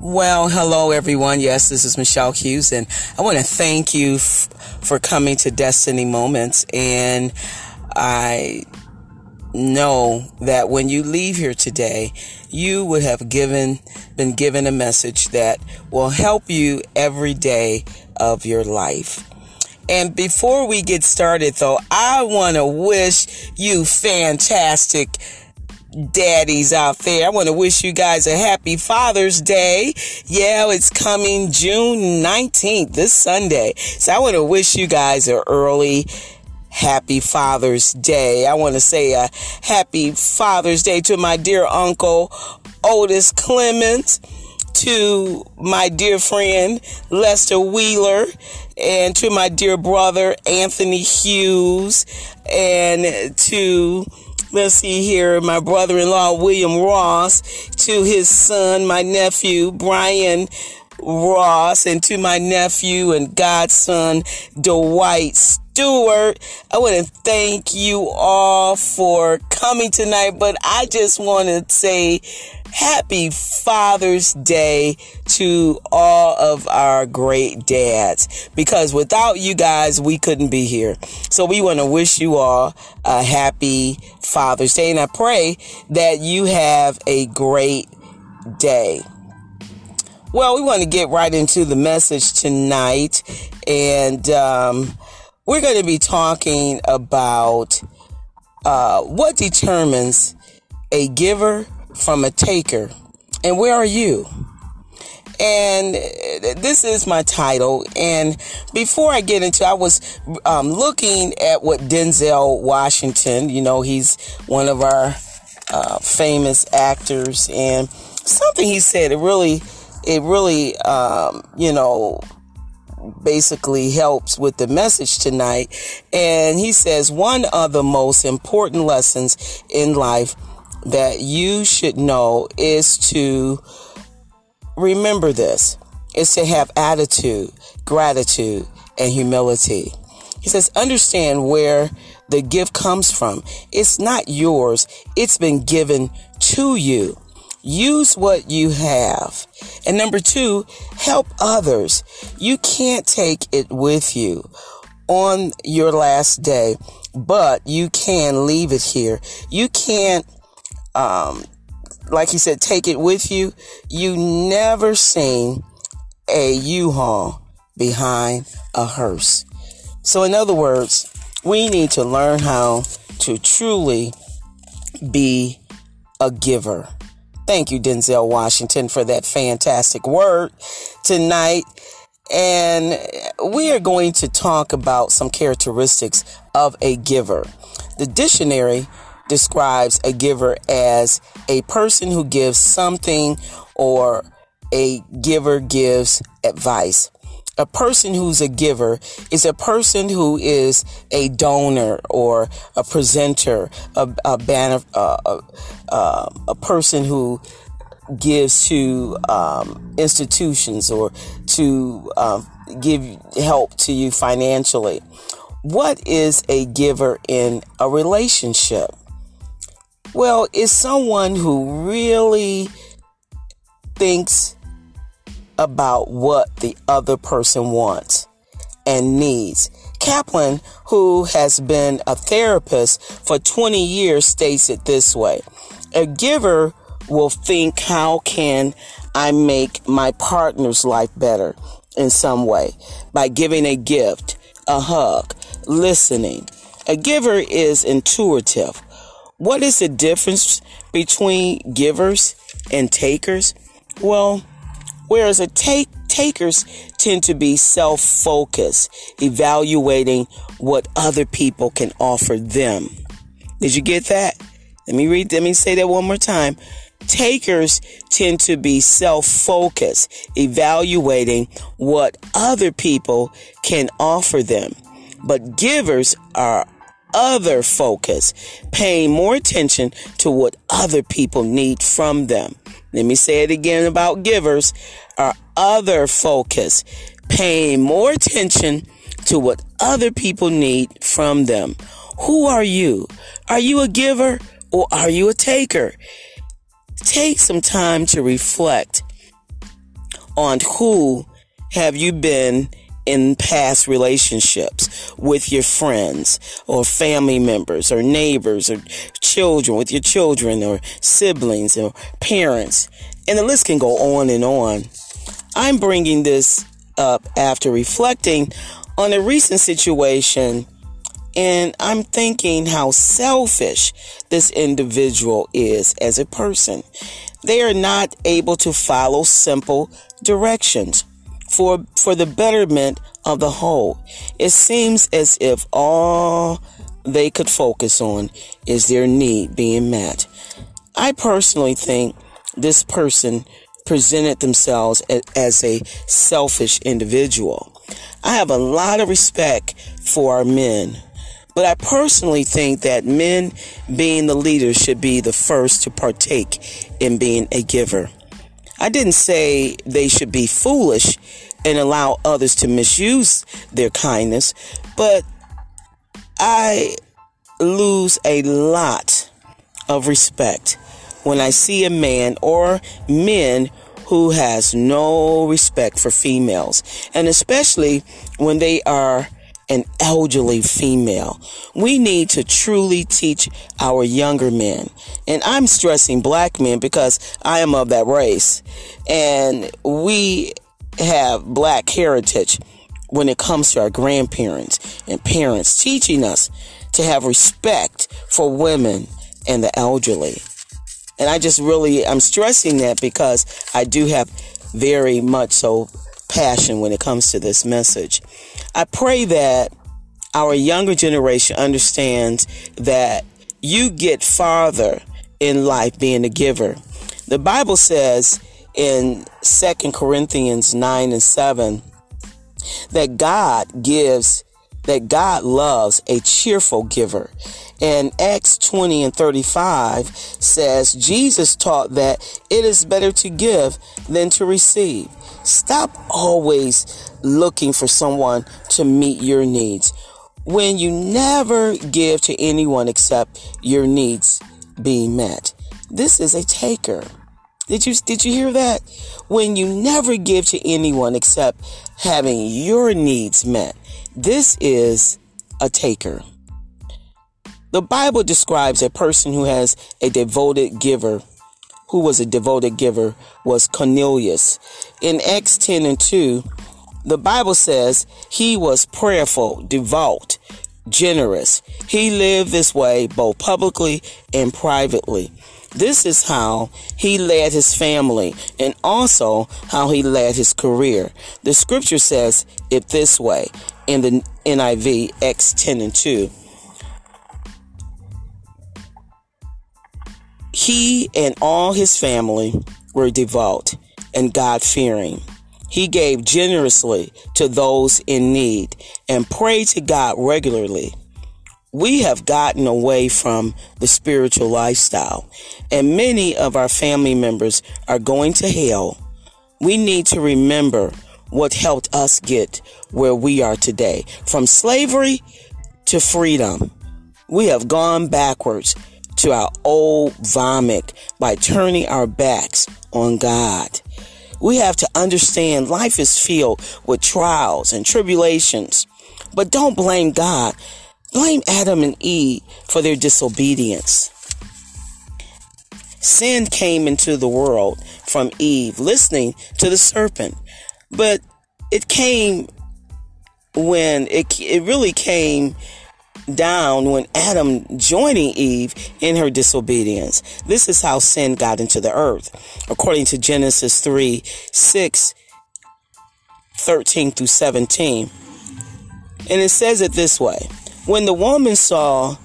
Well, hello everyone. Yes, this is Michelle Hughes, and I want to thank you f- for coming to Destiny Moments. And I know that when you leave here today, you would have given been given a message that will help you every day of your life. And before we get started though, I want to wish you fantastic daddies out there. I want to wish you guys a happy Father's Day. Yeah, it's coming June 19th, this Sunday. So I want to wish you guys a early happy Father's Day. I want to say a happy Father's Day to my dear uncle Otis Clements, to my dear friend Lester Wheeler and to my dear brother Anthony Hughes and to let's see here, my brother-in-law William Ross, to his son, my nephew Brian Ross, and to my nephew and godson Dwight Stewart. I want to thank you all for coming tonight, but I just want to say happy Father's Day to all of our great dads because without you guys, we couldn't be here. So we want to wish you all a happy Father's Day and I pray that you have a great day. Well, we want to get right into the message tonight and, um, we're going to be talking about uh, what determines a giver from a taker and where are you? And this is my title. And before I get into, I was um, looking at what Denzel Washington, you know, he's one of our uh, famous actors, and something he said, it really, it really, um, you know, basically helps with the message tonight. And he says, one of the most important lessons in life that you should know is to remember this is to have attitude, gratitude, and humility. He says, understand where the gift comes from. It's not yours. It's been given to you. Use what you have. And number two, help others. You can't take it with you on your last day, but you can leave it here. You can't, um, like he said, take it with you. You never seen a U-Haul behind a hearse. So in other words, we need to learn how to truly be a giver. Thank you, Denzel Washington, for that fantastic word tonight. And we are going to talk about some characteristics of a giver. The dictionary describes a giver as a person who gives something or a giver gives advice a person who's a giver is a person who is a donor or a presenter, a, a banner, uh, uh, a person who gives to um, institutions or to um, give help to you financially. What is a giver in a relationship? Well, it's someone who really thinks about what the other person wants and needs. Kaplan, who has been a therapist for 20 years, states it this way. A giver will think, how can I make my partner's life better in some way? By giving a gift, a hug, listening. A giver is intuitive. What is the difference between givers and takers? Well, Whereas a take takers tend to be self-focused, evaluating what other people can offer them. Did you get that? Let me read, let me say that one more time. Takers tend to be self-focused, evaluating what other people can offer them. But givers are other focus, paying more attention to what other people need from them. Let me say it again about givers are other focus, paying more attention to what other people need from them. Who are you? Are you a giver or are you a taker? Take some time to reflect on who have you been in past relationships with your friends or family members or neighbors or children, with your children or siblings or parents. And the list can go on and on. I'm bringing this up after reflecting on a recent situation and I'm thinking how selfish this individual is as a person. They are not able to follow simple directions for, for the betterment of the whole. It seems as if all they could focus on is their need being met. I personally think this person presented themselves as a selfish individual. I have a lot of respect for our men, but I personally think that men being the leader should be the first to partake in being a giver. I didn't say they should be foolish and allow others to misuse their kindness, but I lose a lot of respect when I see a man or men who has no respect for females, and especially when they are an elderly female. We need to truly teach our younger men. And I'm stressing black men because I am of that race. And we have black heritage when it comes to our grandparents and parents teaching us to have respect for women and the elderly. And I just really, I'm stressing that because I do have very much so passion when it comes to this message. I pray that our younger generation understands that you get farther in life being a giver. The Bible says in 2 Corinthians 9 and 7 that God gives, that God loves a cheerful giver. And Acts 20 and 35 says Jesus taught that it is better to give than to receive. Stop always looking for someone to meet your needs when you never give to anyone except your needs being met. This is a taker. Did you did you hear that? When you never give to anyone except having your needs met. This is a taker. The Bible describes a person who has a devoted giver who was a devoted giver was Cornelius. In Acts 10 and 2, the Bible says he was prayerful, devout, generous. He lived this way both publicly and privately. This is how he led his family and also how he led his career. The scripture says it this way in the NIV Acts 10 and 2. He and all his family were devout and God fearing. He gave generously to those in need and prayed to God regularly. We have gotten away from the spiritual lifestyle, and many of our family members are going to hell. We need to remember what helped us get where we are today from slavery to freedom. We have gone backwards to our old vomit by turning our backs on God. We have to understand life is filled with trials and tribulations. But don't blame God. Blame Adam and Eve for their disobedience. Sin came into the world from Eve, listening to the serpent. But it came when it, it really came down when Adam joining Eve in her disobedience. This is how sin got into the earth. According to Genesis 3 6, 13 through 17. And it says it this way When the woman saw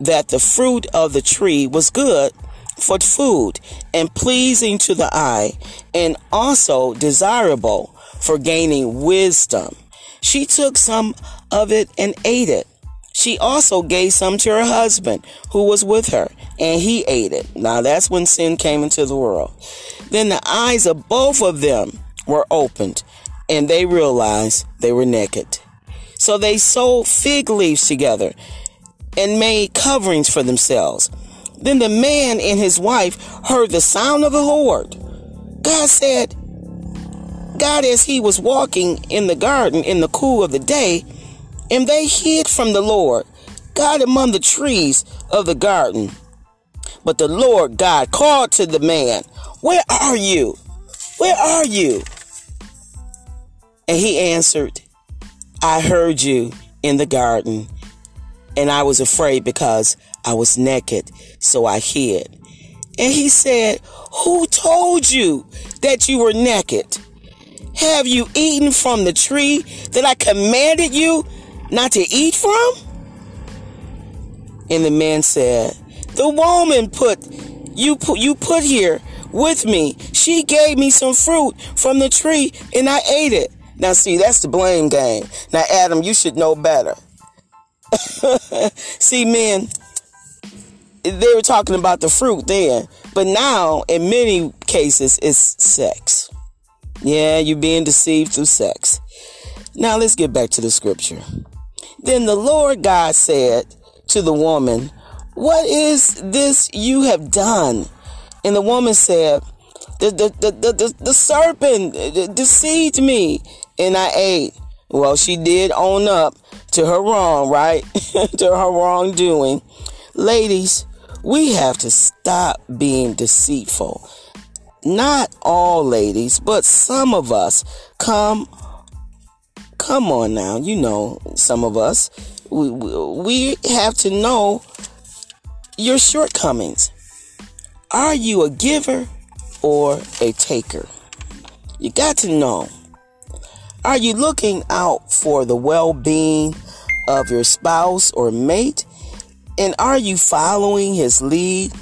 that the fruit of the tree was good for food and pleasing to the eye, and also desirable for gaining wisdom, she took some of it and ate it. She also gave some to her husband who was with her, and he ate it. Now that's when sin came into the world. Then the eyes of both of them were opened, and they realized they were naked. So they sewed fig leaves together and made coverings for themselves. Then the man and his wife heard the sound of the Lord. God said, God as he was walking in the garden in the cool of the day, and they hid from the Lord, God among the trees of the garden. But the Lord God called to the man, Where are you? Where are you? And he answered, I heard you in the garden, and I was afraid because I was naked, so I hid. And he said, Who told you that you were naked? Have you eaten from the tree that I commanded you not to eat from? And the man said, The woman put you put you put here with me. She gave me some fruit from the tree and I ate it. Now see, that's the blame game. Now Adam, you should know better. see, men, they were talking about the fruit then, but now in many cases it's sex. Yeah, you're being deceived through sex. Now let's get back to the scripture. Then the Lord God said to the woman, What is this you have done? And the woman said, The, the, the, the, the, serpent deceived me and I ate. Well, she did own up to her wrong, right? to her wrongdoing. Ladies, we have to stop being deceitful. Not all ladies, but some of us come come on now, you know, some of us we, we have to know your shortcomings. Are you a giver or a taker? You got to know. Are you looking out for the well being of your spouse or mate? And are you following his lead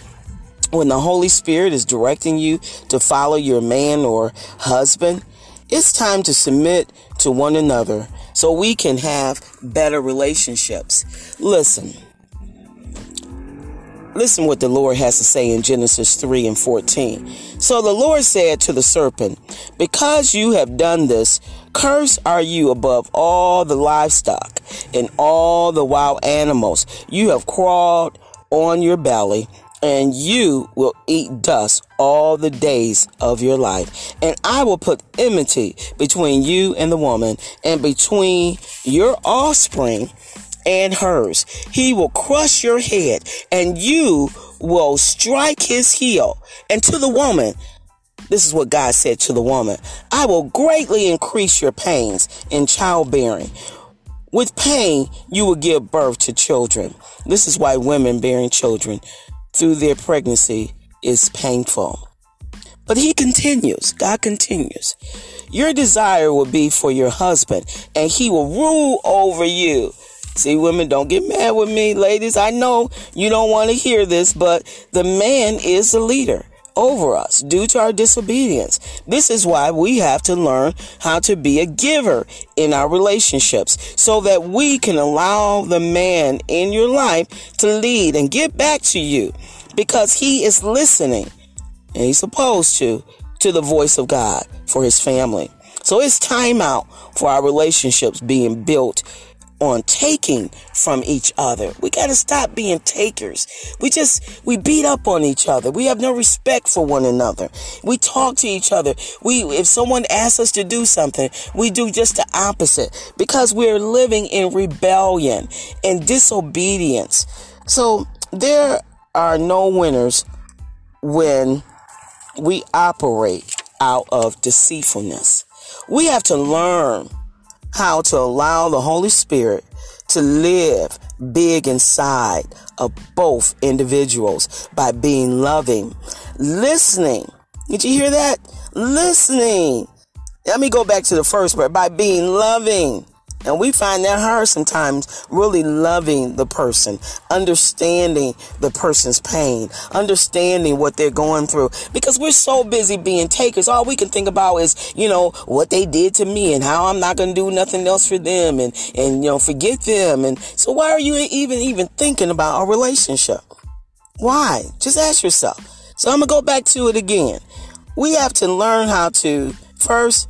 when the Holy Spirit is directing you to follow your man or husband? It's time to submit to one another so we can have better relationships. Listen. Listen what the Lord has to say in Genesis 3 and 14. So the Lord said to the serpent, Because you have done this, cursed are you above all the livestock and all the wild animals. You have crawled on your belly and you will eat dust all the days of your life. And I will put enmity between you and the woman, and between your offspring and hers. He will crush your head, and you will strike his heel. And to the woman, this is what God said to the woman I will greatly increase your pains in childbearing. With pain, you will give birth to children. This is why women bearing children through their pregnancy is painful. But he continues, God continues. Your desire will be for your husband, and he will rule over you. See, women, don't get mad with me, ladies. I know you don't want to hear this, but the man is the leader over us due to our disobedience. This is why we have to learn how to be a giver in our relationships so that we can allow the man in your life to lead and get back to you because he is listening and he's supposed to to the voice of God for his family. So it's time out for our relationships being built on taking from each other. We got to stop being takers. We just, we beat up on each other. We have no respect for one another. We talk to each other. We, if someone asks us to do something, we do just the opposite because we're living in rebellion and disobedience. So there are no winners when we operate out of deceitfulness. We have to learn how to allow the Holy Spirit to live big inside of both individuals by being loving, listening. Did you hear that? Listening. Let me go back to the first part by being loving and we find that hard sometimes, really loving the person, understanding the person's pain, understanding what they're going through. Because we're so busy being takers. All we can think about is, you know, what they did to me and how I'm not going to do nothing else for them and, and, you know, forget them. And so why are you even, even thinking about a relationship? Why? Just ask yourself. So I'm going to go back to it again. We have to learn how to first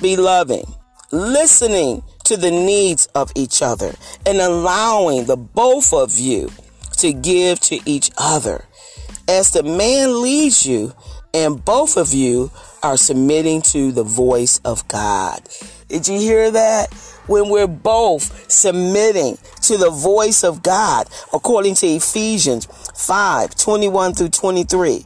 be loving, listening to the needs of each other and allowing the both of you to give to each other. As the man leads you and both of you are submitting to the voice of God. Did you hear that? When we're both submitting to the voice of God, according to Ephesians 5 21 through 23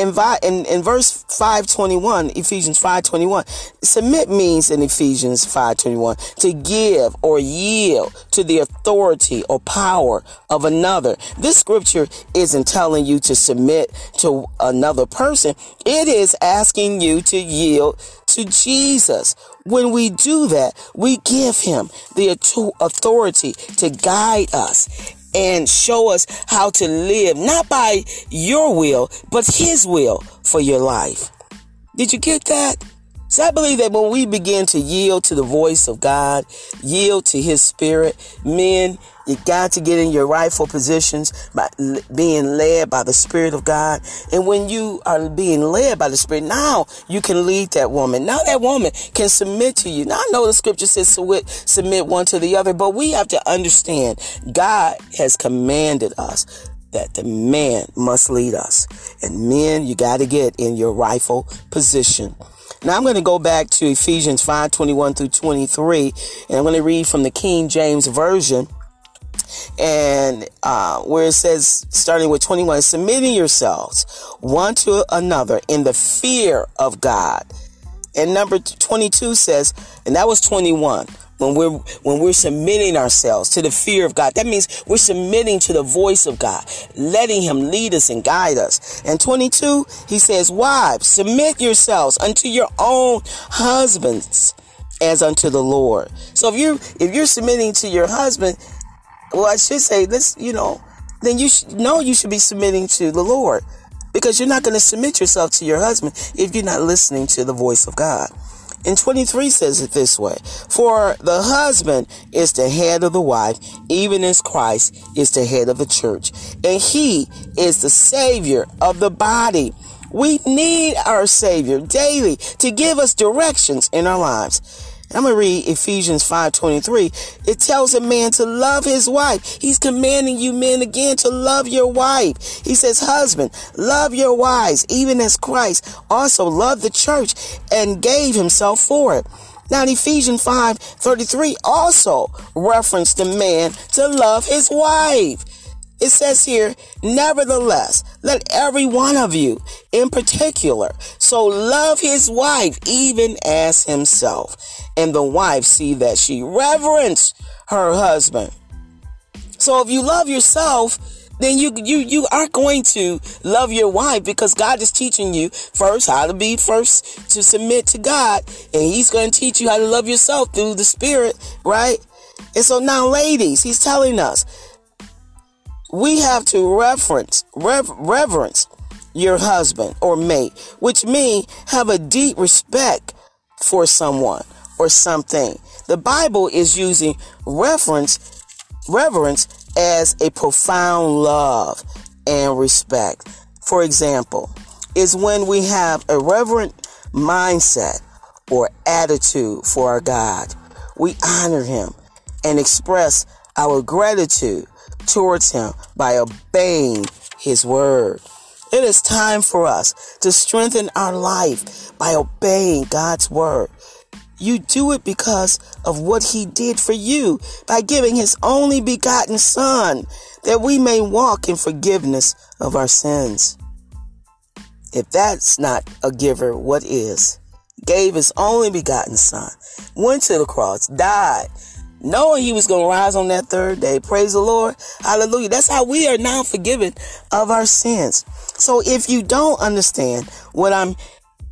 in, in, in verse 521 ephesians 521 submit means in ephesians 521 to give or yield to the authority or power of another. This scripture isn't telling you to submit to another person. It is asking you to yield to jesus. When we do that we give him the authority to guide us and show us how to live, not by your will, but His will for your life. Did you get that? So I believe that when we begin to yield to the voice of God, yield to His Spirit, men, you got to get in your rightful positions by being led by the Spirit of God. And when you are being led by the Spirit, now you can lead that woman. Now that woman can submit to you. Now I know the scripture says submit one to the other, but we have to understand God has commanded us that the man must lead us. And men, you got to get in your rightful position. Now I'm going to go back to Ephesians 5 21 through 23, and I'm going to read from the King James Version. And uh, where it says, starting with 21, submitting yourselves one to another in the fear of God. And number 22 says, and that was 21 when we're when we're submitting ourselves to the fear of God. That means we're submitting to the voice of God, letting him lead us and guide us. And 22, he says, "Wives, submit yourselves unto your own husbands as unto the Lord." So if you if you're submitting to your husband, well, I should say this, you know, then you should know you should be submitting to the Lord because you're not going to submit yourself to your husband if you're not listening to the voice of God. And 23 says it this way For the husband is the head of the wife, even as Christ is the head of the church, and he is the Savior of the body. We need our Savior daily to give us directions in our lives. I'm going to read Ephesians 5:23. It tells a man to love his wife. He's commanding you men again to love your wife. He says, "Husband, love your wives, even as Christ also loved the church and gave himself for it." Now, in Ephesians 5:33 also referenced the man to love his wife. It says here, nevertheless, let every one of you in particular so love his wife even as himself, and the wife see that she reverence her husband. So if you love yourself, then you you you are going to love your wife because God is teaching you first how to be first to submit to God, and He's going to teach you how to love yourself through the Spirit, right? And so now, ladies, He's telling us we have to reference, rev- reverence your husband or mate, which means have a deep respect for someone or something. The Bible is using reference, reverence as a profound love and respect. For example, is when we have a reverent mindset or attitude for our God. We honor him and express our gratitude towards Him by obeying His word. It is time for us to strengthen our life by obeying God's word. You do it because of what He did for you by giving His only begotten Son that we may walk in forgiveness of our sins. If that's not a giver, what is? Gave His only begotten Son, went to the cross, died, knowing he was going to rise on that third day. Praise the Lord. Hallelujah. That's how we are now forgiven of our sins. So if you don't understand what I'm,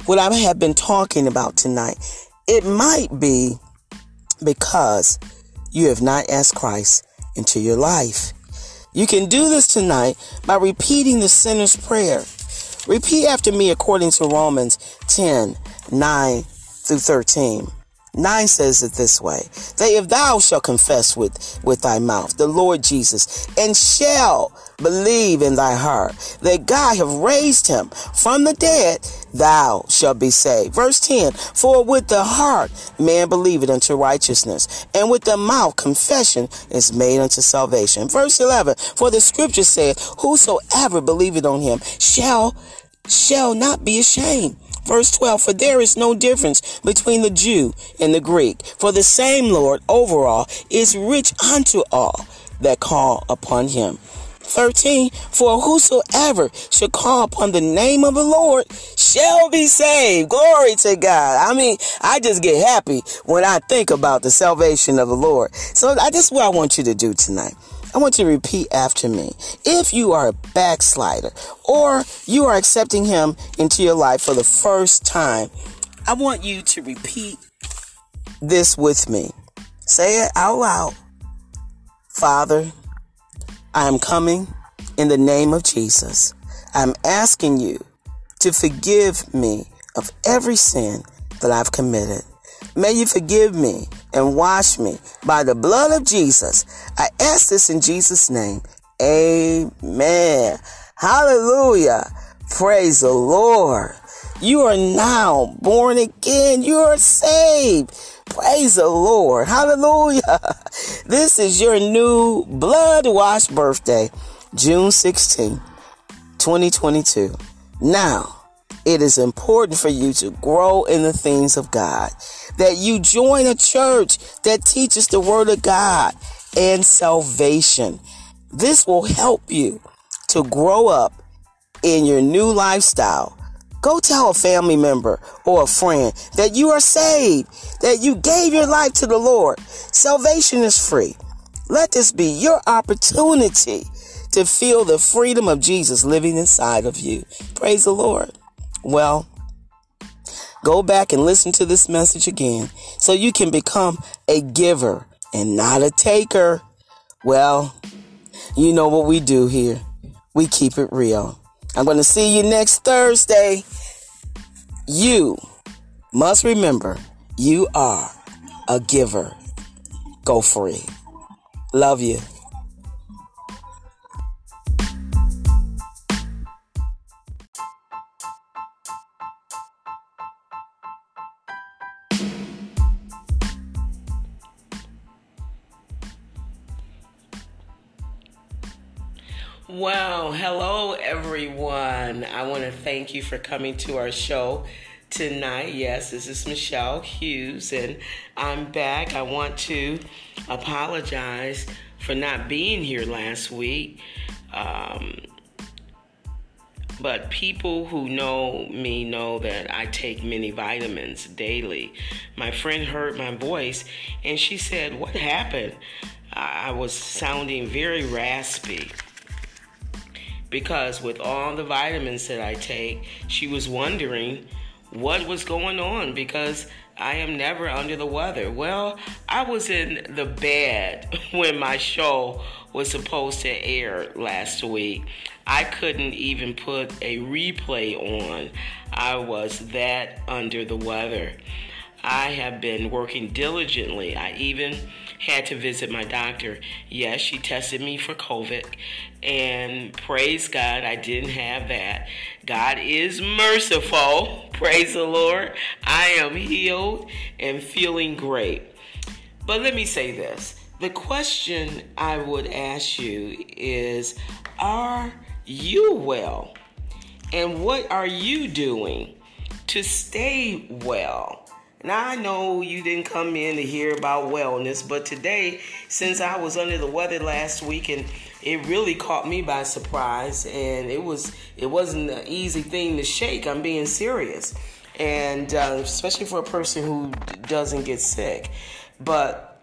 what I have been talking about tonight, it might be because you have not asked Christ into your life. You can do this tonight by repeating the sinner's prayer. Repeat after me according to Romans 10, 9 through 13. 9 says it this way that if thou shalt confess with, with thy mouth the Lord Jesus and shall believe in thy heart that God have raised him from the dead, thou shalt be saved. Verse 10 For with the heart man believeth unto righteousness, and with the mouth confession is made unto salvation. Verse 11 For the scripture saith, Whosoever believeth on him shall shall not be ashamed. Verse 12, for there is no difference between the Jew and the Greek, for the same Lord over all is rich unto all that call upon him. 13, for whosoever shall call upon the name of the Lord shall be saved. Glory to God. I mean, I just get happy when I think about the salvation of the Lord. So this what I want you to do tonight. I want you to repeat after me. If you are a backslider or you are accepting him into your life for the first time, I want you to repeat this with me. Say it out loud. Father, I am coming in the name of Jesus. I'm asking you to forgive me of every sin that I've committed. May you forgive me and wash me by the blood of Jesus. I ask this in Jesus' name. Amen. Hallelujah. Praise the Lord. You are now born again. You are saved. Praise the Lord. Hallelujah. This is your new blood washed birthday, June 16, 2022. Now, it is important for you to grow in the things of God, that you join a church that teaches the Word of God and salvation. This will help you to grow up in your new lifestyle. Go tell a family member or a friend that you are saved, that you gave your life to the Lord. Salvation is free. Let this be your opportunity to feel the freedom of Jesus living inside of you. Praise the Lord. Well, go back and listen to this message again so you can become a giver and not a taker. Well, you know what we do here. We keep it real. I'm going to see you next Thursday. You must remember you are a giver. Go free. Love you. Well, hello everyone. I want to thank you for coming to our show tonight. Yes, this is Michelle Hughes, and I'm back. I want to apologize for not being here last week. Um, but people who know me know that I take many vitamins daily. My friend heard my voice and she said, What happened? I was sounding very raspy because with all the vitamins that I take, she was wondering what was going on because I am never under the weather. Well, I was in the bed when my show was supposed to air last week. I couldn't even put a replay on. I was that under the weather. I have been working diligently. I even had to visit my doctor. Yes, she tested me for COVID, and praise God, I didn't have that. God is merciful. Praise the Lord. I am healed and feeling great. But let me say this the question I would ask you is Are you well? And what are you doing to stay well? Now I know you didn't come in to hear about wellness, but today, since I was under the weather last week and it really caught me by surprise and it was it wasn't an easy thing to shake. I'm being serious. And uh, especially for a person who doesn't get sick. But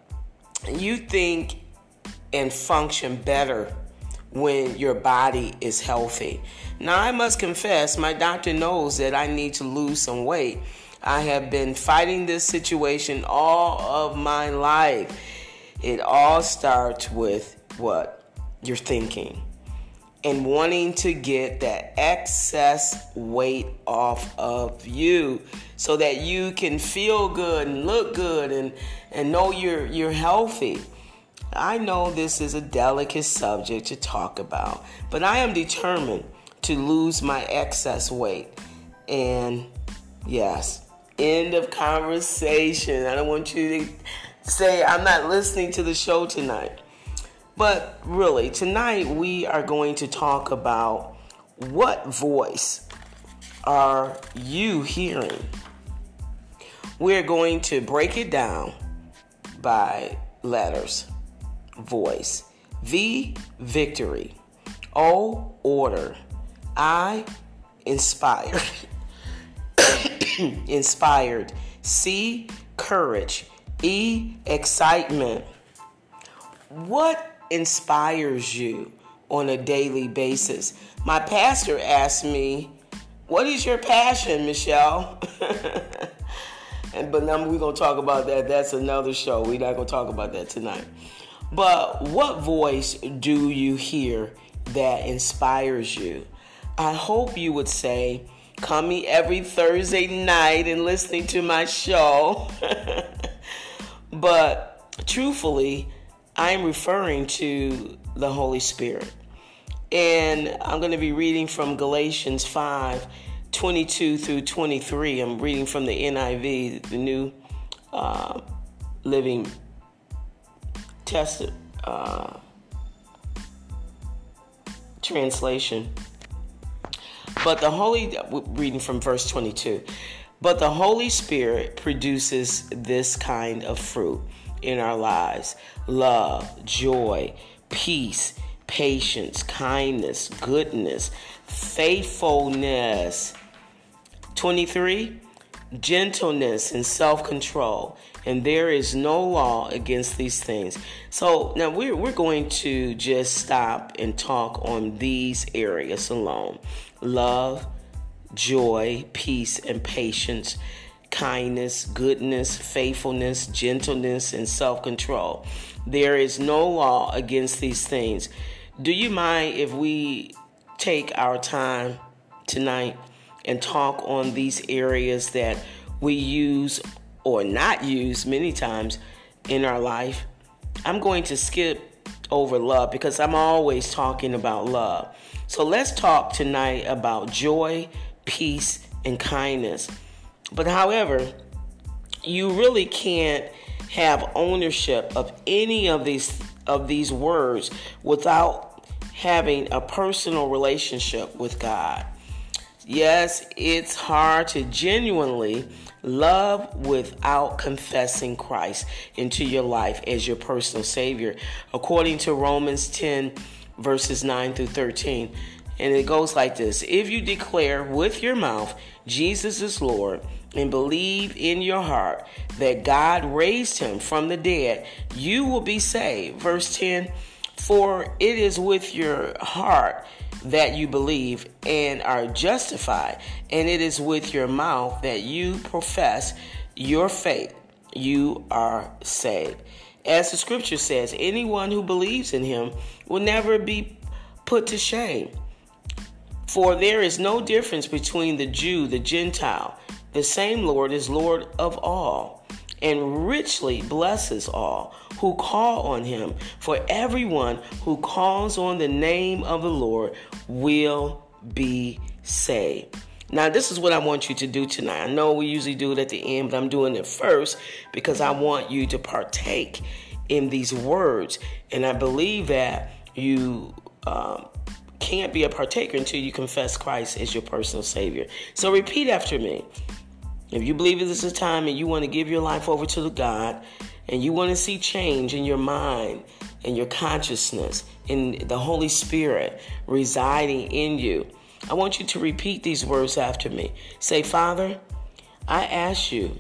you think and function better when your body is healthy. Now, I must confess, my doctor knows that I need to lose some weight. I have been fighting this situation all of my life. It all starts with what? You're thinking and wanting to get that excess weight off of you so that you can feel good and look good and, and know you're you're healthy. I know this is a delicate subject to talk about, but I am determined to lose my excess weight. And yes, End of conversation. I don't want you to say I'm not listening to the show tonight. But really, tonight we are going to talk about what voice are you hearing? We're going to break it down by letters. Voice. V, victory. O, order. I, inspired. inspired. C, courage. E, excitement. What inspires you on a daily basis? My pastor asked me, What is your passion, Michelle? and but now we're gonna talk about that. That's another show. We're not gonna talk about that tonight. But what voice do you hear that inspires you? I hope you would say, coming every Thursday night and listening to my show. but truthfully, I'm referring to the Holy Spirit. And I'm going to be reading from Galatians 5 22 through 23. I'm reading from the NIV, the New uh, Living Test uh, translation. But the Holy, reading from verse 22, but the Holy Spirit produces this kind of fruit in our lives love, joy, peace, patience, kindness, goodness, faithfulness. 23 gentleness and self control. And there is no law against these things. So now we're, we're going to just stop and talk on these areas alone love, joy, peace, and patience, kindness, goodness, faithfulness, gentleness, and self control. There is no law against these things. Do you mind if we take our time tonight and talk on these areas that we use or not use many times in our life. I'm going to skip over love because I'm always talking about love. So let's talk tonight about joy, peace, and kindness. But however, you really can't have ownership of any of these of these words without having a personal relationship with God. Yes, it's hard to genuinely love without confessing Christ into your life as your personal Savior, according to Romans 10, verses 9 through 13. And it goes like this If you declare with your mouth Jesus is Lord and believe in your heart that God raised him from the dead, you will be saved. Verse 10 For it is with your heart that you believe and are justified, and it is with your mouth that you profess your faith, you are saved. As the scripture says, anyone who believes in him will never be put to shame. For there is no difference between the Jew, the Gentile. The same Lord is Lord of all and richly blesses all who call on him. For everyone who calls on the name of the Lord will be saved. Now, this is what I want you to do tonight. I know we usually do it at the end, but I'm doing it first because I want you to partake in these words. And I believe that you um, can't be a partaker until you confess Christ as your personal Savior. So repeat after me. If you believe this is a time and you want to give your life over to God and you want to see change in your mind and your consciousness, in the Holy Spirit residing in you, I want you to repeat these words after me. Say, Father, I ask you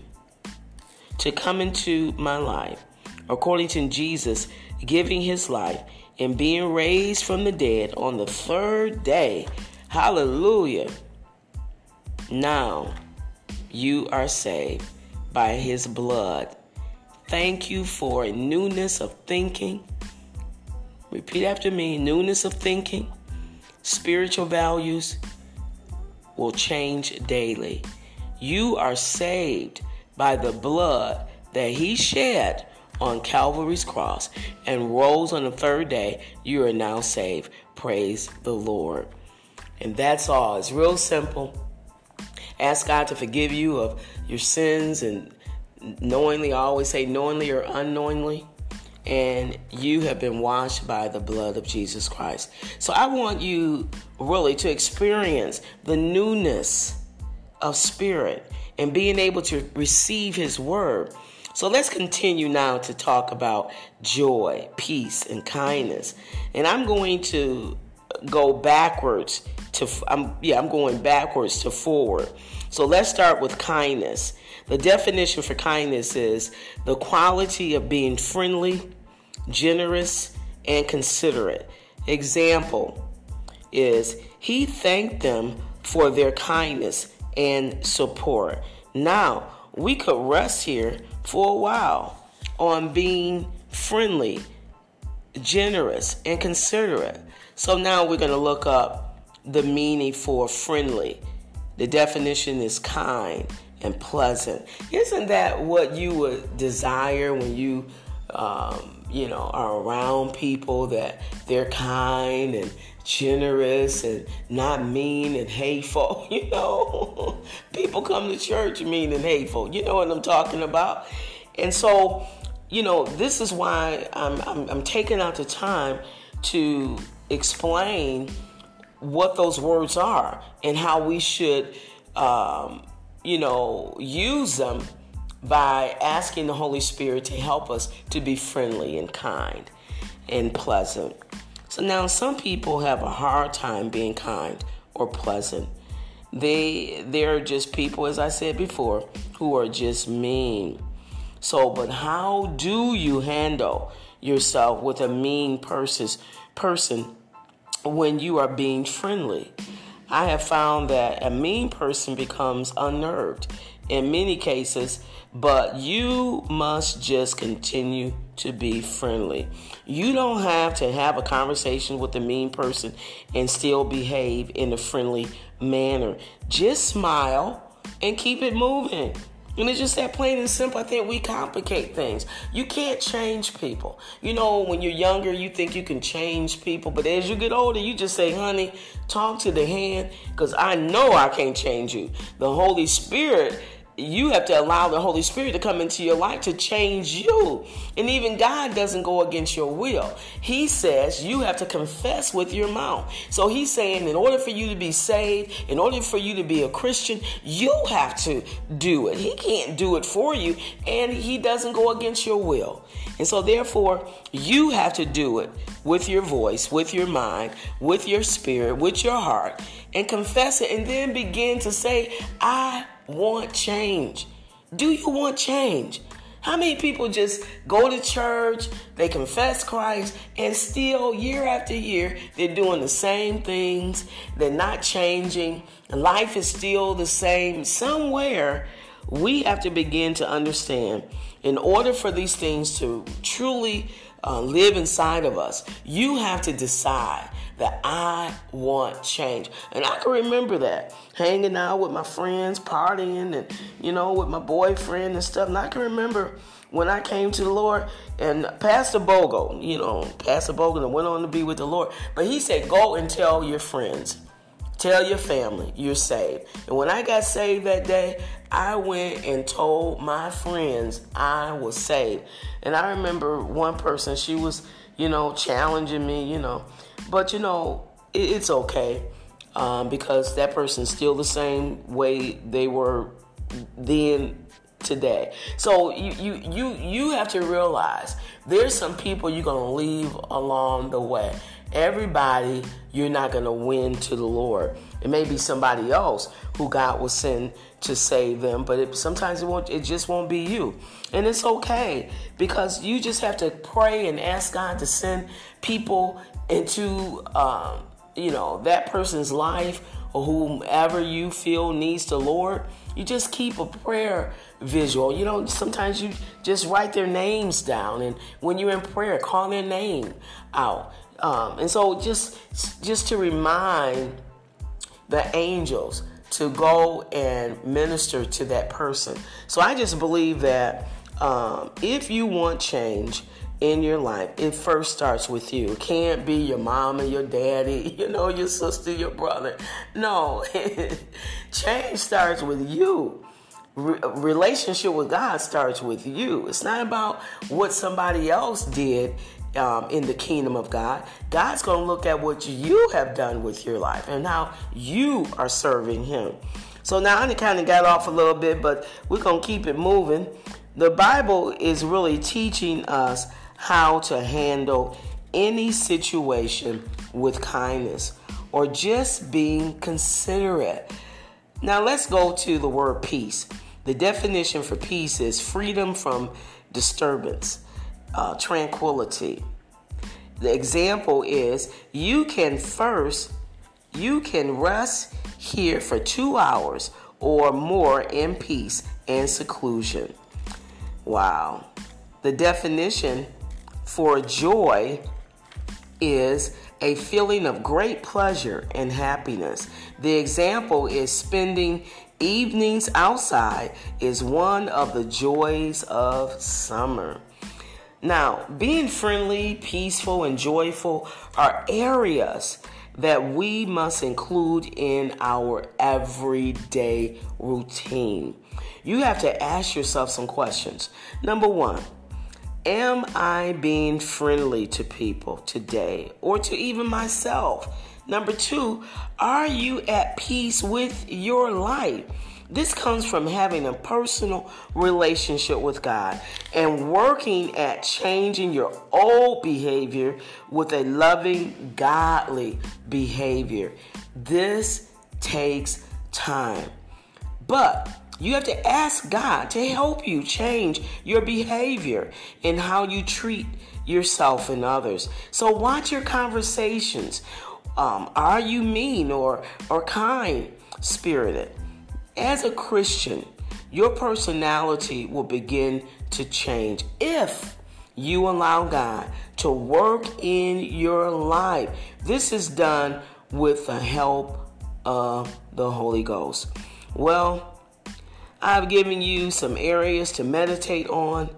to come into my life according to Jesus giving his life and being raised from the dead on the third day. Hallelujah. Now, you are saved by his blood. Thank you for a newness of thinking. Repeat after me newness of thinking. Spiritual values will change daily. You are saved by the blood that he shed on Calvary's cross and rose on the third day. You are now saved. Praise the Lord. And that's all. It's real simple. Ask God to forgive you of your sins and knowingly, I always say knowingly or unknowingly. And you have been washed by the blood of Jesus Christ. So I want you really to experience the newness of spirit and being able to receive his word. So let's continue now to talk about joy, peace, and kindness. And I'm going to go backwards to I'm yeah, I'm going backwards to forward. So let's start with kindness. The definition for kindness is the quality of being friendly, generous, and considerate. Example is he thanked them for their kindness and support. Now, we could rest here for a while on being friendly, generous, and considerate. So now we're going to look up the meaning for friendly. The definition is kind and pleasant. Isn't that what you would desire when you, um, you know, are around people that they're kind and generous and not mean and hateful? You know, people come to church mean and hateful. You know what I'm talking about? And so, you know, this is why I'm, I'm, I'm taking out the time to explain what those words are and how we should, um, you know, use them by asking the Holy Spirit to help us to be friendly and kind and pleasant. So now some people have a hard time being kind or pleasant. They they're just people as I said before who are just mean. So but how do you handle yourself with a mean person's person when you are being friendly? I have found that a mean person becomes unnerved in many cases, but you must just continue to be friendly. You don't have to have a conversation with a mean person and still behave in a friendly manner. Just smile and keep it moving. And it's just that plain and simple. I think we complicate things. You can't change people. You know, when you're younger, you think you can change people, but as you get older, you just say, honey, talk to the hand, because I know I can't change you. The Holy Spirit you have to allow the Holy Spirit to come into your life to change you. And even God doesn't go against your will. He says you have to confess with your mouth. So he's saying, in order for you to be saved, in order for you to be a Christian, you have to do it. He can't do it for you, and he doesn't go against your will. And so, therefore, you have to do it with your voice, with your mind, with your spirit, with your heart, and confess it, and then begin to say, I want change? Do you want change? How many people just go to church, they confess Christ, and still year after year they're doing the same things, they're not changing, life is still the same? Somewhere we have to begin to understand in order for these things to truly uh, live inside of us, you have to decide that I want change. And I can remember that hanging out with my friends, partying, and you know, with my boyfriend and stuff. And I can remember when I came to the Lord and Pastor Bogo, you know, Pastor Bogo went on to be with the Lord. But he said, Go and tell your friends. Tell your family you're saved. And when I got saved that day, I went and told my friends I was saved. And I remember one person, she was, you know, challenging me, you know, but you know, it, it's okay um, because that person's still the same way they were then today. So you you you you have to realize there's some people you're gonna leave along the way. Everybody you're not gonna win to the Lord. It may be somebody else who God will send to save them, but it, sometimes it won't. It just won't be you, and it's okay because you just have to pray and ask God to send people into um, you know that person's life or whomever you feel needs the Lord. You just keep a prayer visual. You know, sometimes you just write their names down, and when you're in prayer, call their name out. Um, and so, just just to remind the angels to go and minister to that person. So I just believe that um, if you want change, in your life, it first starts with you. It can't be your mom and your daddy, you know, your sister, your brother. No, change starts with you. Re- relationship with God starts with you. It's not about what somebody else did um, in the kingdom of God. God's going to look at what you have done with your life and how you are serving Him. So now I kind of got off a little bit, but we're going to keep it moving. The Bible is really teaching us how to handle any situation with kindness or just being considerate. Now let's go to the word peace. The definition for peace is freedom from disturbance, uh, tranquility. The example is you can first, you can rest here for two hours or more in peace and seclusion. Wow. The definition for joy is a feeling of great pleasure and happiness. The example is spending evenings outside is one of the joys of summer. Now, being friendly, peaceful, and joyful are areas that we must include in our everyday routine. You have to ask yourself some questions. Number one, Am I being friendly to people today or to even myself? Number two, are you at peace with your life? This comes from having a personal relationship with God and working at changing your old behavior with a loving, godly behavior. This takes time. But you have to ask God to help you change your behavior and how you treat yourself and others. So watch your conversations. Um, are you mean or or kind spirited? As a Christian, your personality will begin to change if you allow God to work in your life. This is done with the help of the Holy Ghost. Well, I've given you some areas to meditate on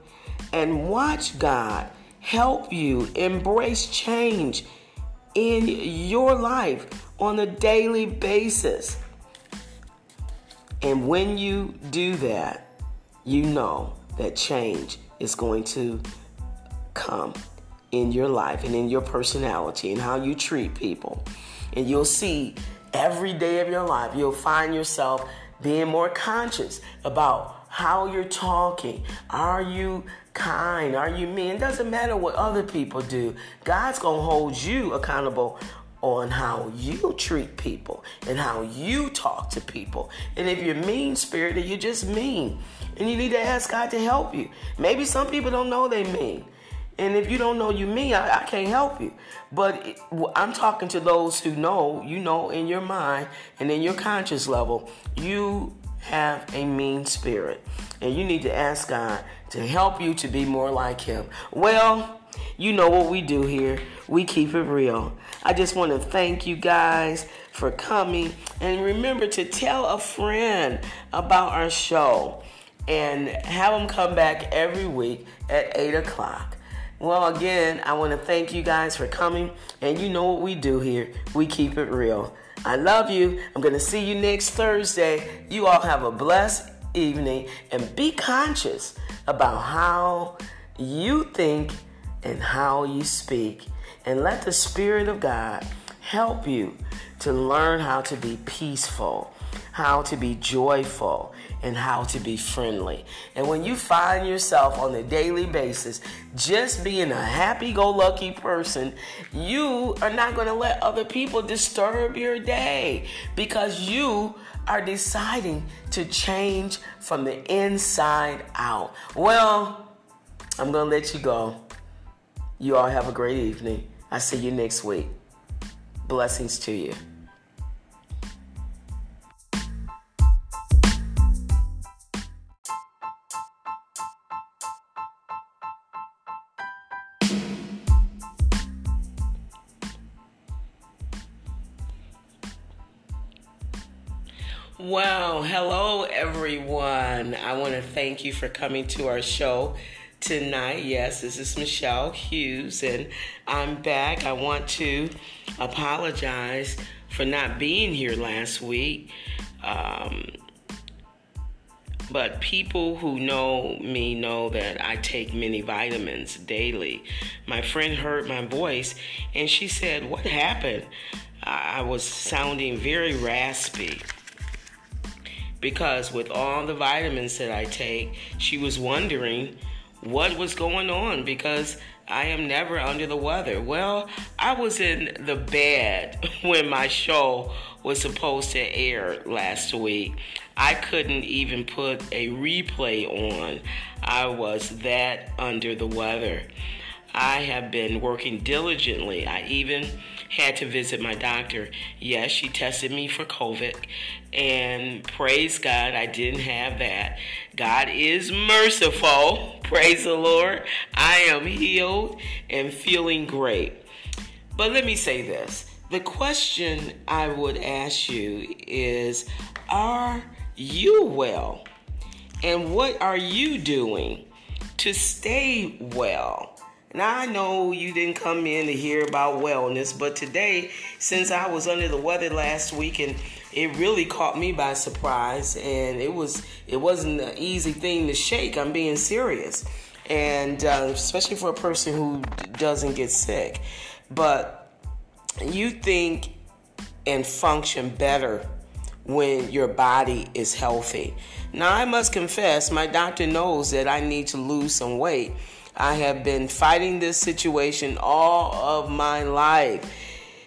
and watch God help you embrace change in your life on a daily basis. And when you do that, you know that change is going to come in your life and in your personality and how you treat people. And you'll see every day of your life, you'll find yourself being more conscious about how you're talking. Are you kind? Are you mean? It doesn't matter what other people do. God's going to hold you accountable on how you treat people and how you talk to people. And if you're mean spirited, you're just mean. And you need to ask God to help you. Maybe some people don't know they mean. And if you don't know you mean, I, I can't help you. But it, I'm talking to those who know, you know, in your mind and in your conscious level, you have a mean spirit. And you need to ask God to help you to be more like Him. Well, you know what we do here. We keep it real. I just want to thank you guys for coming. And remember to tell a friend about our show and have them come back every week at 8 o'clock. Well, again, I want to thank you guys for coming. And you know what we do here we keep it real. I love you. I'm going to see you next Thursday. You all have a blessed evening and be conscious about how you think and how you speak. And let the Spirit of God help you to learn how to be peaceful, how to be joyful, and how to be friendly. And when you find yourself on a daily basis just being a happy go lucky person, you are not going to let other people disturb your day because you are deciding to change from the inside out. Well, I'm going to let you go. You all have a great evening. I see you next week. Blessings to you. Well, hello everyone. I want to thank you for coming to our show tonight. Yes, this is Michelle Hughes, and I'm back. I want to apologize for not being here last week. Um, but people who know me know that I take many vitamins daily. My friend heard my voice and she said, What happened? I was sounding very raspy. Because with all the vitamins that I take, she was wondering what was going on because I am never under the weather. Well, I was in the bed when my show was supposed to air last week. I couldn't even put a replay on. I was that under the weather. I have been working diligently. I even had to visit my doctor. Yes, she tested me for COVID, and praise God, I didn't have that. God is merciful. Praise the Lord. I am healed and feeling great. But let me say this the question I would ask you is Are you well? And what are you doing to stay well? Now, I know you didn't come in to hear about wellness, but today, since I was under the weather last week and it really caught me by surprise and it was it wasn't an easy thing to shake. I'm being serious. And uh, especially for a person who doesn't get sick. But you think and function better when your body is healthy. Now, I must confess, my doctor knows that I need to lose some weight I have been fighting this situation all of my life.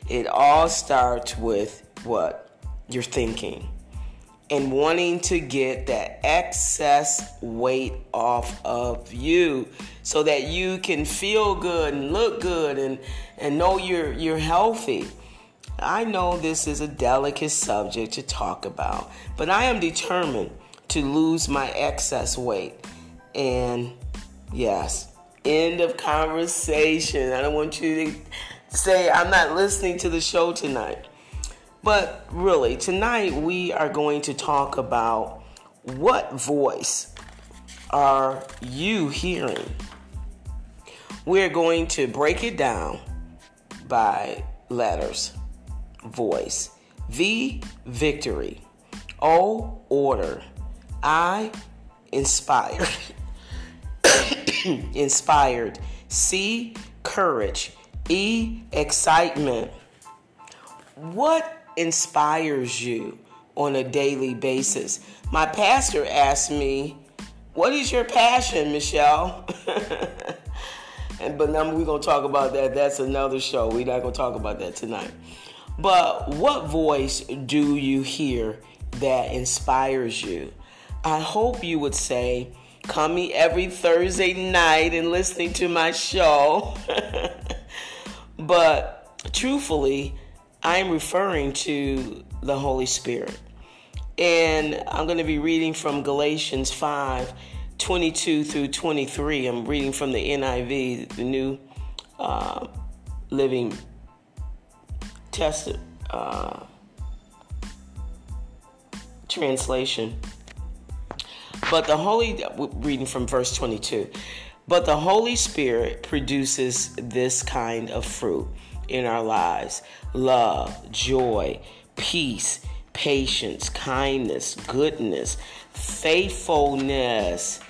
It all starts with what? You're thinking and wanting to get that excess weight off of you so that you can feel good and look good and, and know you're you're healthy. I know this is a delicate subject to talk about, but I am determined to lose my excess weight. And yes, End of conversation. I don't want you to say I'm not listening to the show tonight. But really, tonight we are going to talk about what voice are you hearing? We're going to break it down by letters. Voice. V, victory. O, order. I, inspire. inspired. C, courage. E, excitement. What inspires you on a daily basis? My pastor asked me, What is your passion, Michelle? and, but now we're going to talk about that. That's another show. We're not going to talk about that tonight. But what voice do you hear that inspires you? I hope you would say, coming every Thursday night and listening to my show. but truthfully, I'm referring to the Holy Spirit. And I'm going to be reading from Galatians 5 22 through 23. I'm reading from the NIV, the New uh, Living Test uh, Translation. But the Holy, reading from verse 22, but the Holy Spirit produces this kind of fruit in our lives love, joy, peace, patience, kindness, goodness, faithfulness.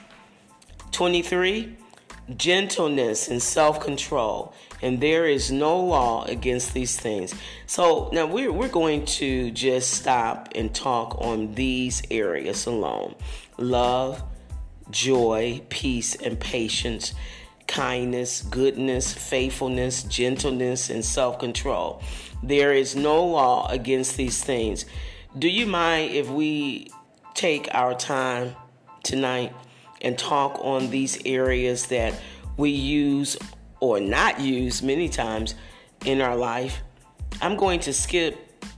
23, gentleness and self control. And there is no law against these things. So now we're, we're going to just stop and talk on these areas alone love, joy, peace, and patience, kindness, goodness, faithfulness, gentleness, and self control. There is no law against these things. Do you mind if we take our time tonight and talk on these areas that we use or not use many times in our life? I'm going to skip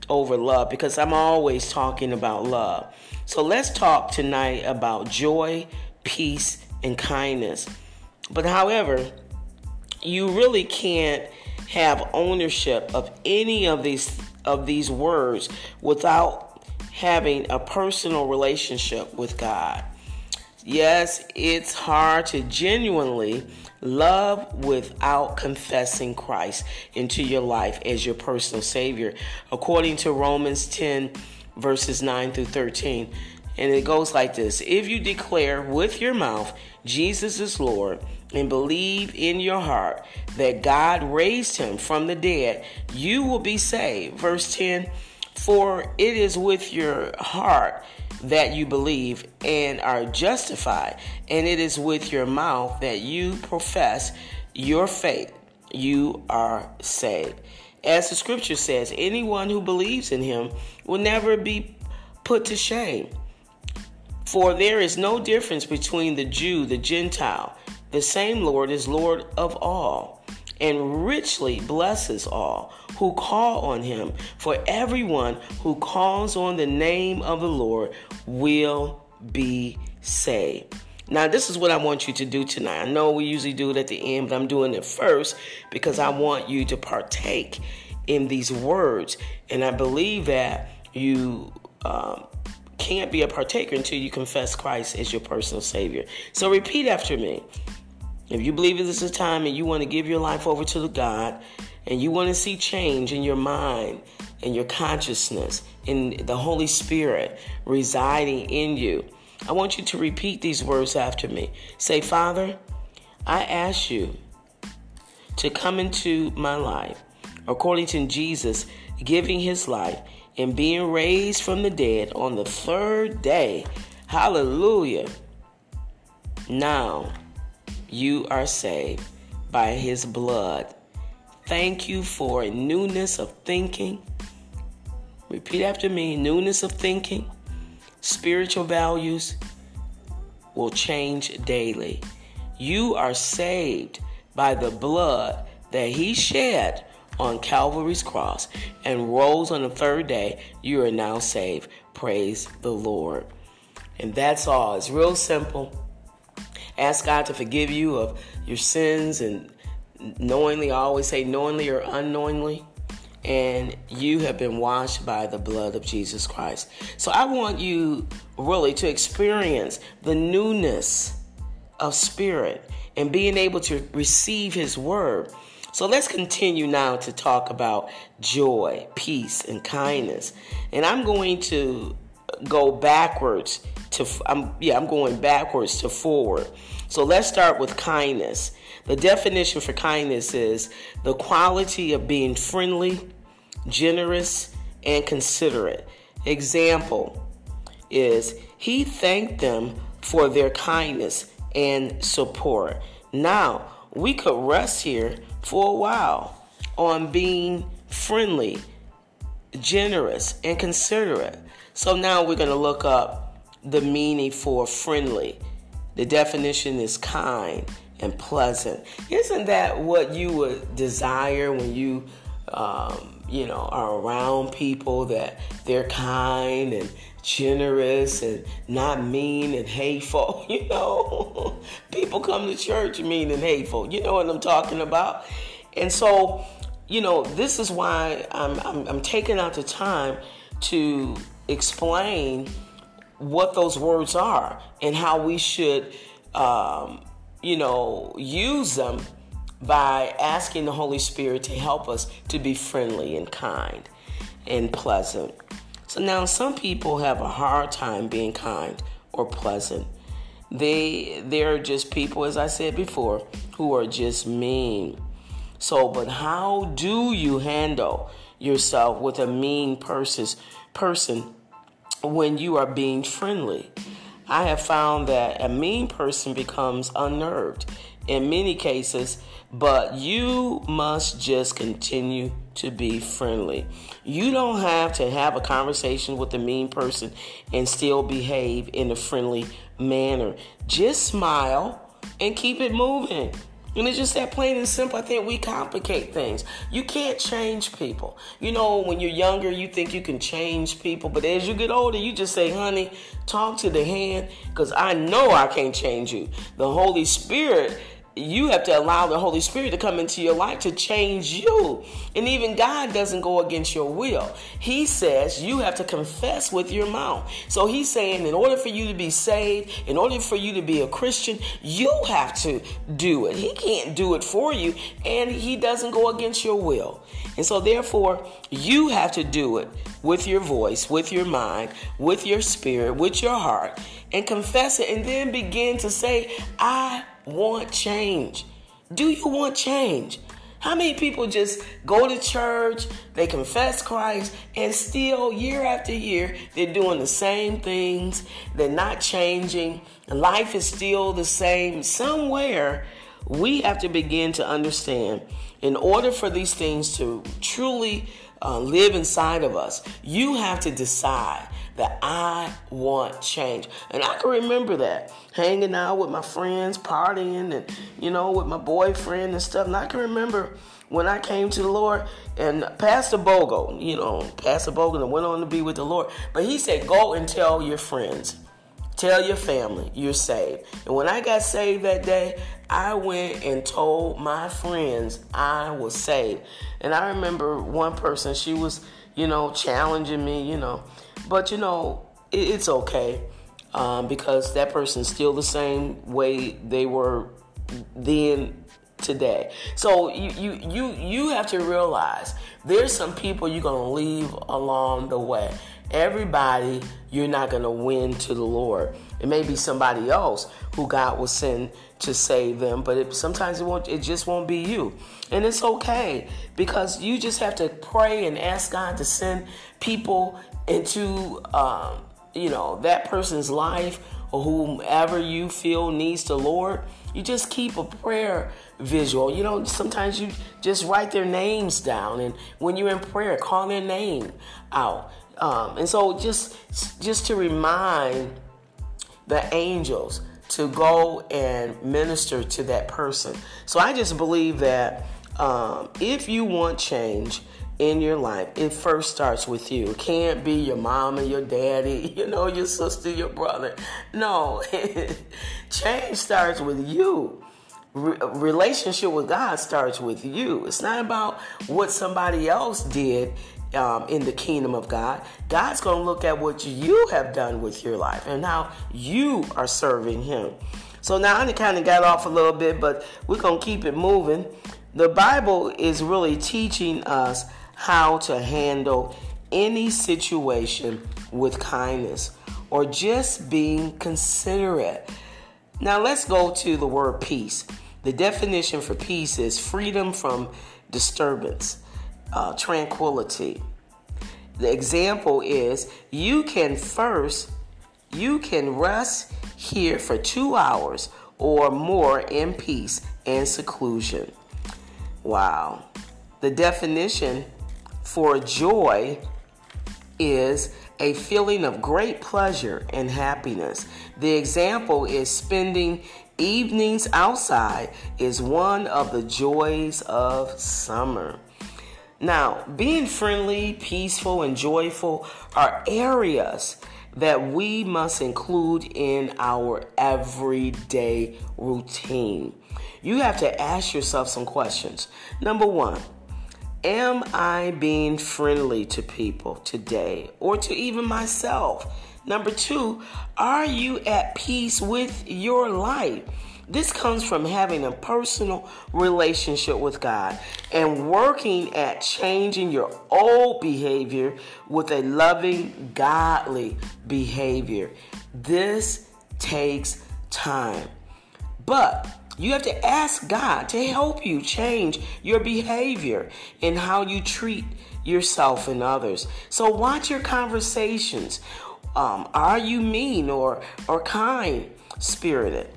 over love because I'm always talking about love. So let's talk tonight about joy, peace, and kindness. But however, you really can't have ownership of any of these of these words without having a personal relationship with God. Yes, it's hard to genuinely love without confessing Christ into your life as your personal Savior, according to Romans 10 verses 9 through 13. And it goes like this If you declare with your mouth Jesus is Lord and believe in your heart that God raised him from the dead, you will be saved. Verse 10 For it is with your heart that you believe and are justified, and it is with your mouth that you profess your faith, you are saved. As the scripture says, anyone who believes in him will never be put to shame. For there is no difference between the Jew, the Gentile. The same Lord is Lord of all, and richly blesses all who call on him. For everyone who calls on the name of the Lord will be saved. Now, this is what I want you to do tonight. I know we usually do it at the end, but I'm doing it first because I want you to partake in these words. And I believe that you um, can't be a partaker until you confess Christ as your personal Savior. So repeat after me. If you believe this is a time and you want to give your life over to God and you want to see change in your mind and your consciousness, in the Holy Spirit residing in you, I want you to repeat these words after me. Say, Father, I ask you to come into my life according to Jesus giving his life and being raised from the dead on the third day. Hallelujah. Now you are saved by his blood. Thank you for a newness of thinking. Repeat after me newness of thinking spiritual values will change daily. You are saved by the blood that He shed on Calvary's cross and rose on the third day. You are now saved. Praise the Lord. And that's all. It's real simple. Ask God to forgive you of your sins and knowingly, I always say knowingly or unknowingly and you have been washed by the blood of Jesus Christ. So I want you really to experience the newness of spirit and being able to receive his word. So let's continue now to talk about joy, peace, and kindness. And I'm going to go backwards to I'm yeah, I'm going backwards to forward. So let's start with kindness. The definition for kindness is the quality of being friendly, generous, and considerate. Example is he thanked them for their kindness and support. Now, we could rest here for a while on being friendly, generous, and considerate. So now we're going to look up the meaning for friendly. The definition is kind and pleasant. Isn't that what you would desire when you um, you know, are around people that they're kind and generous and not mean and hateful. You know, people come to church mean and hateful. You know what I'm talking about? And so, you know, this is why I'm, I'm, I'm taking out the time to explain what those words are and how we should, um, you know, use them by asking the Holy Spirit to help us to be friendly and kind and pleasant. So now some people have a hard time being kind or pleasant. They they're just people as I said before who are just mean. So but how do you handle yourself with a mean person's person when you are being friendly? I have found that a mean person becomes unnerved in many cases, but you must just continue to be friendly. You don't have to have a conversation with a mean person and still behave in a friendly manner. Just smile and keep it moving. And it's just that plain and simple. I think we complicate things. You can't change people. You know, when you're younger, you think you can change people, but as you get older, you just say, honey, talk to the hand, because I know I can't change you. The Holy Spirit you have to allow the Holy Spirit to come into your life to change you. And even God doesn't go against your will. He says you have to confess with your mouth. So he's saying, in order for you to be saved, in order for you to be a Christian, you have to do it. He can't do it for you, and he doesn't go against your will. And so, therefore, you have to do it with your voice, with your mind, with your spirit, with your heart, and confess it, and then begin to say, I want change. Do you want change? How many people just go to church, they confess Christ, and still year after year, they're doing the same things, they're not changing, life is still the same. Somewhere, we have to begin to understand in order for these things to truly uh, live inside of us, you have to decide that I want change. And I can remember that hanging out with my friends, partying, and you know, with my boyfriend and stuff. And I can remember when I came to the Lord and Pastor Bogo, you know, Pastor Bogo and went on to be with the Lord. But he said, Go and tell your friends. Tell your family you're saved. And when I got saved that day, I went and told my friends I was saved. And I remember one person, she was, you know, challenging me, you know. But, you know, it, it's okay um, because that person's still the same way they were then today. So you you you you have to realize there's some people you're to leave along the way. Everybody you're not to win to the Lord. It may be somebody else who God will send to save them, but it, sometimes it won't. It just won't be you, and it's okay because you just have to pray and ask God to send people into um, you know that person's life or whomever you feel needs the Lord. You just keep a prayer visual. You know, sometimes you just write their names down, and when you're in prayer, call their name out. Um, and so just just to remind the angels to go and minister to that person. So I just believe that um, if you want change in your life, it first starts with you. It can't be your mom and your daddy, you know, your sister, your brother. No, change starts with you. Re- relationship with God starts with you. It's not about what somebody else did um, in the kingdom of God. God's going to look at what you have done with your life and how you are serving Him. So now I kind of got off a little bit, but we're going to keep it moving. The Bible is really teaching us how to handle any situation with kindness or just being considerate. Now let's go to the word peace. The definition for peace is freedom from disturbance uh, tranquility. The example is you can first, you can rest here for two hours or more in peace and seclusion. Wow. The definition for joy is a feeling of great pleasure and happiness. The example is spending evenings outside is one of the joys of summer. Now, being friendly, peaceful, and joyful are areas that we must include in our everyday routine. You have to ask yourself some questions. Number one, am I being friendly to people today or to even myself? Number two, are you at peace with your life? This comes from having a personal relationship with God and working at changing your old behavior with a loving, godly behavior. This takes time. But you have to ask God to help you change your behavior and how you treat yourself and others. So watch your conversations. Um, are you mean or or kind spirited?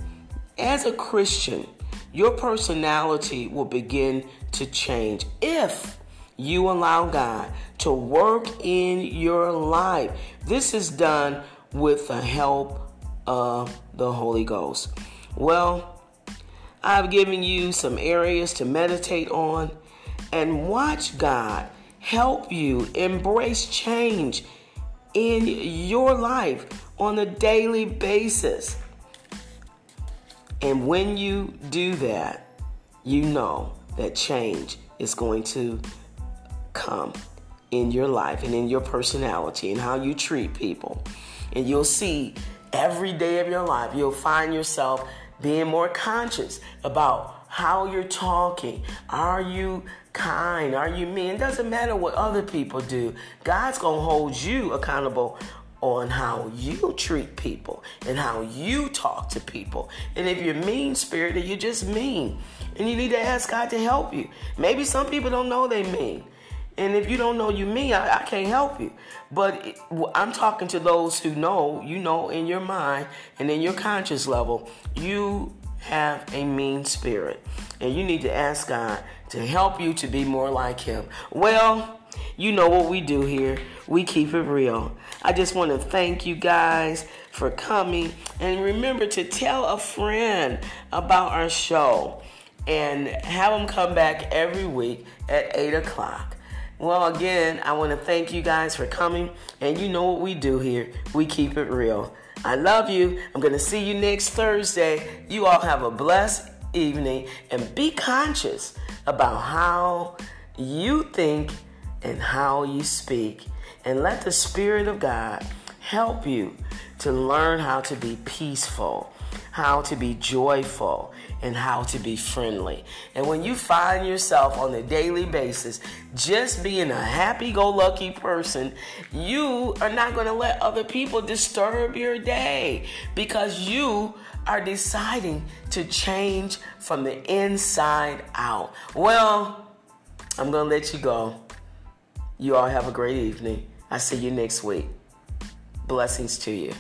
As a Christian, your personality will begin to change if you allow God to work in your life. This is done with the help of the Holy Ghost. Well, I've given you some areas to meditate on and watch God help you embrace change in your life on a daily basis. And when you do that, you know that change is going to come in your life and in your personality and how you treat people. And you'll see every day of your life, you'll find yourself being more conscious about how you're talking. Are you kind? Are you mean? It doesn't matter what other people do. God's going to hold you accountable on how you treat people and how you talk to people. And if you're mean spirited, you're just mean. And you need to ask God to help you. Maybe some people don't know they mean. And if you don't know you mean, I, I can't help you. But it, I'm talking to those who know, you know, in your mind and in your conscious level, you have a mean spirit. And you need to ask God to help you to be more like Him. Well, you know what we do here. We keep it real. I just want to thank you guys for coming. And remember to tell a friend about our show and have them come back every week at 8 o'clock. Well, again, I want to thank you guys for coming. And you know what we do here. We keep it real. I love you. I'm going to see you next Thursday. You all have a blessed evening and be conscious about how you think and how you speak. And let the Spirit of God help you to learn how to be peaceful, how to be joyful, and how to be friendly. And when you find yourself on a daily basis just being a happy go lucky person, you are not going to let other people disturb your day because you are deciding to change from the inside out. Well, I'm going to let you go. You all have a great evening. I see you next week. Blessings to you.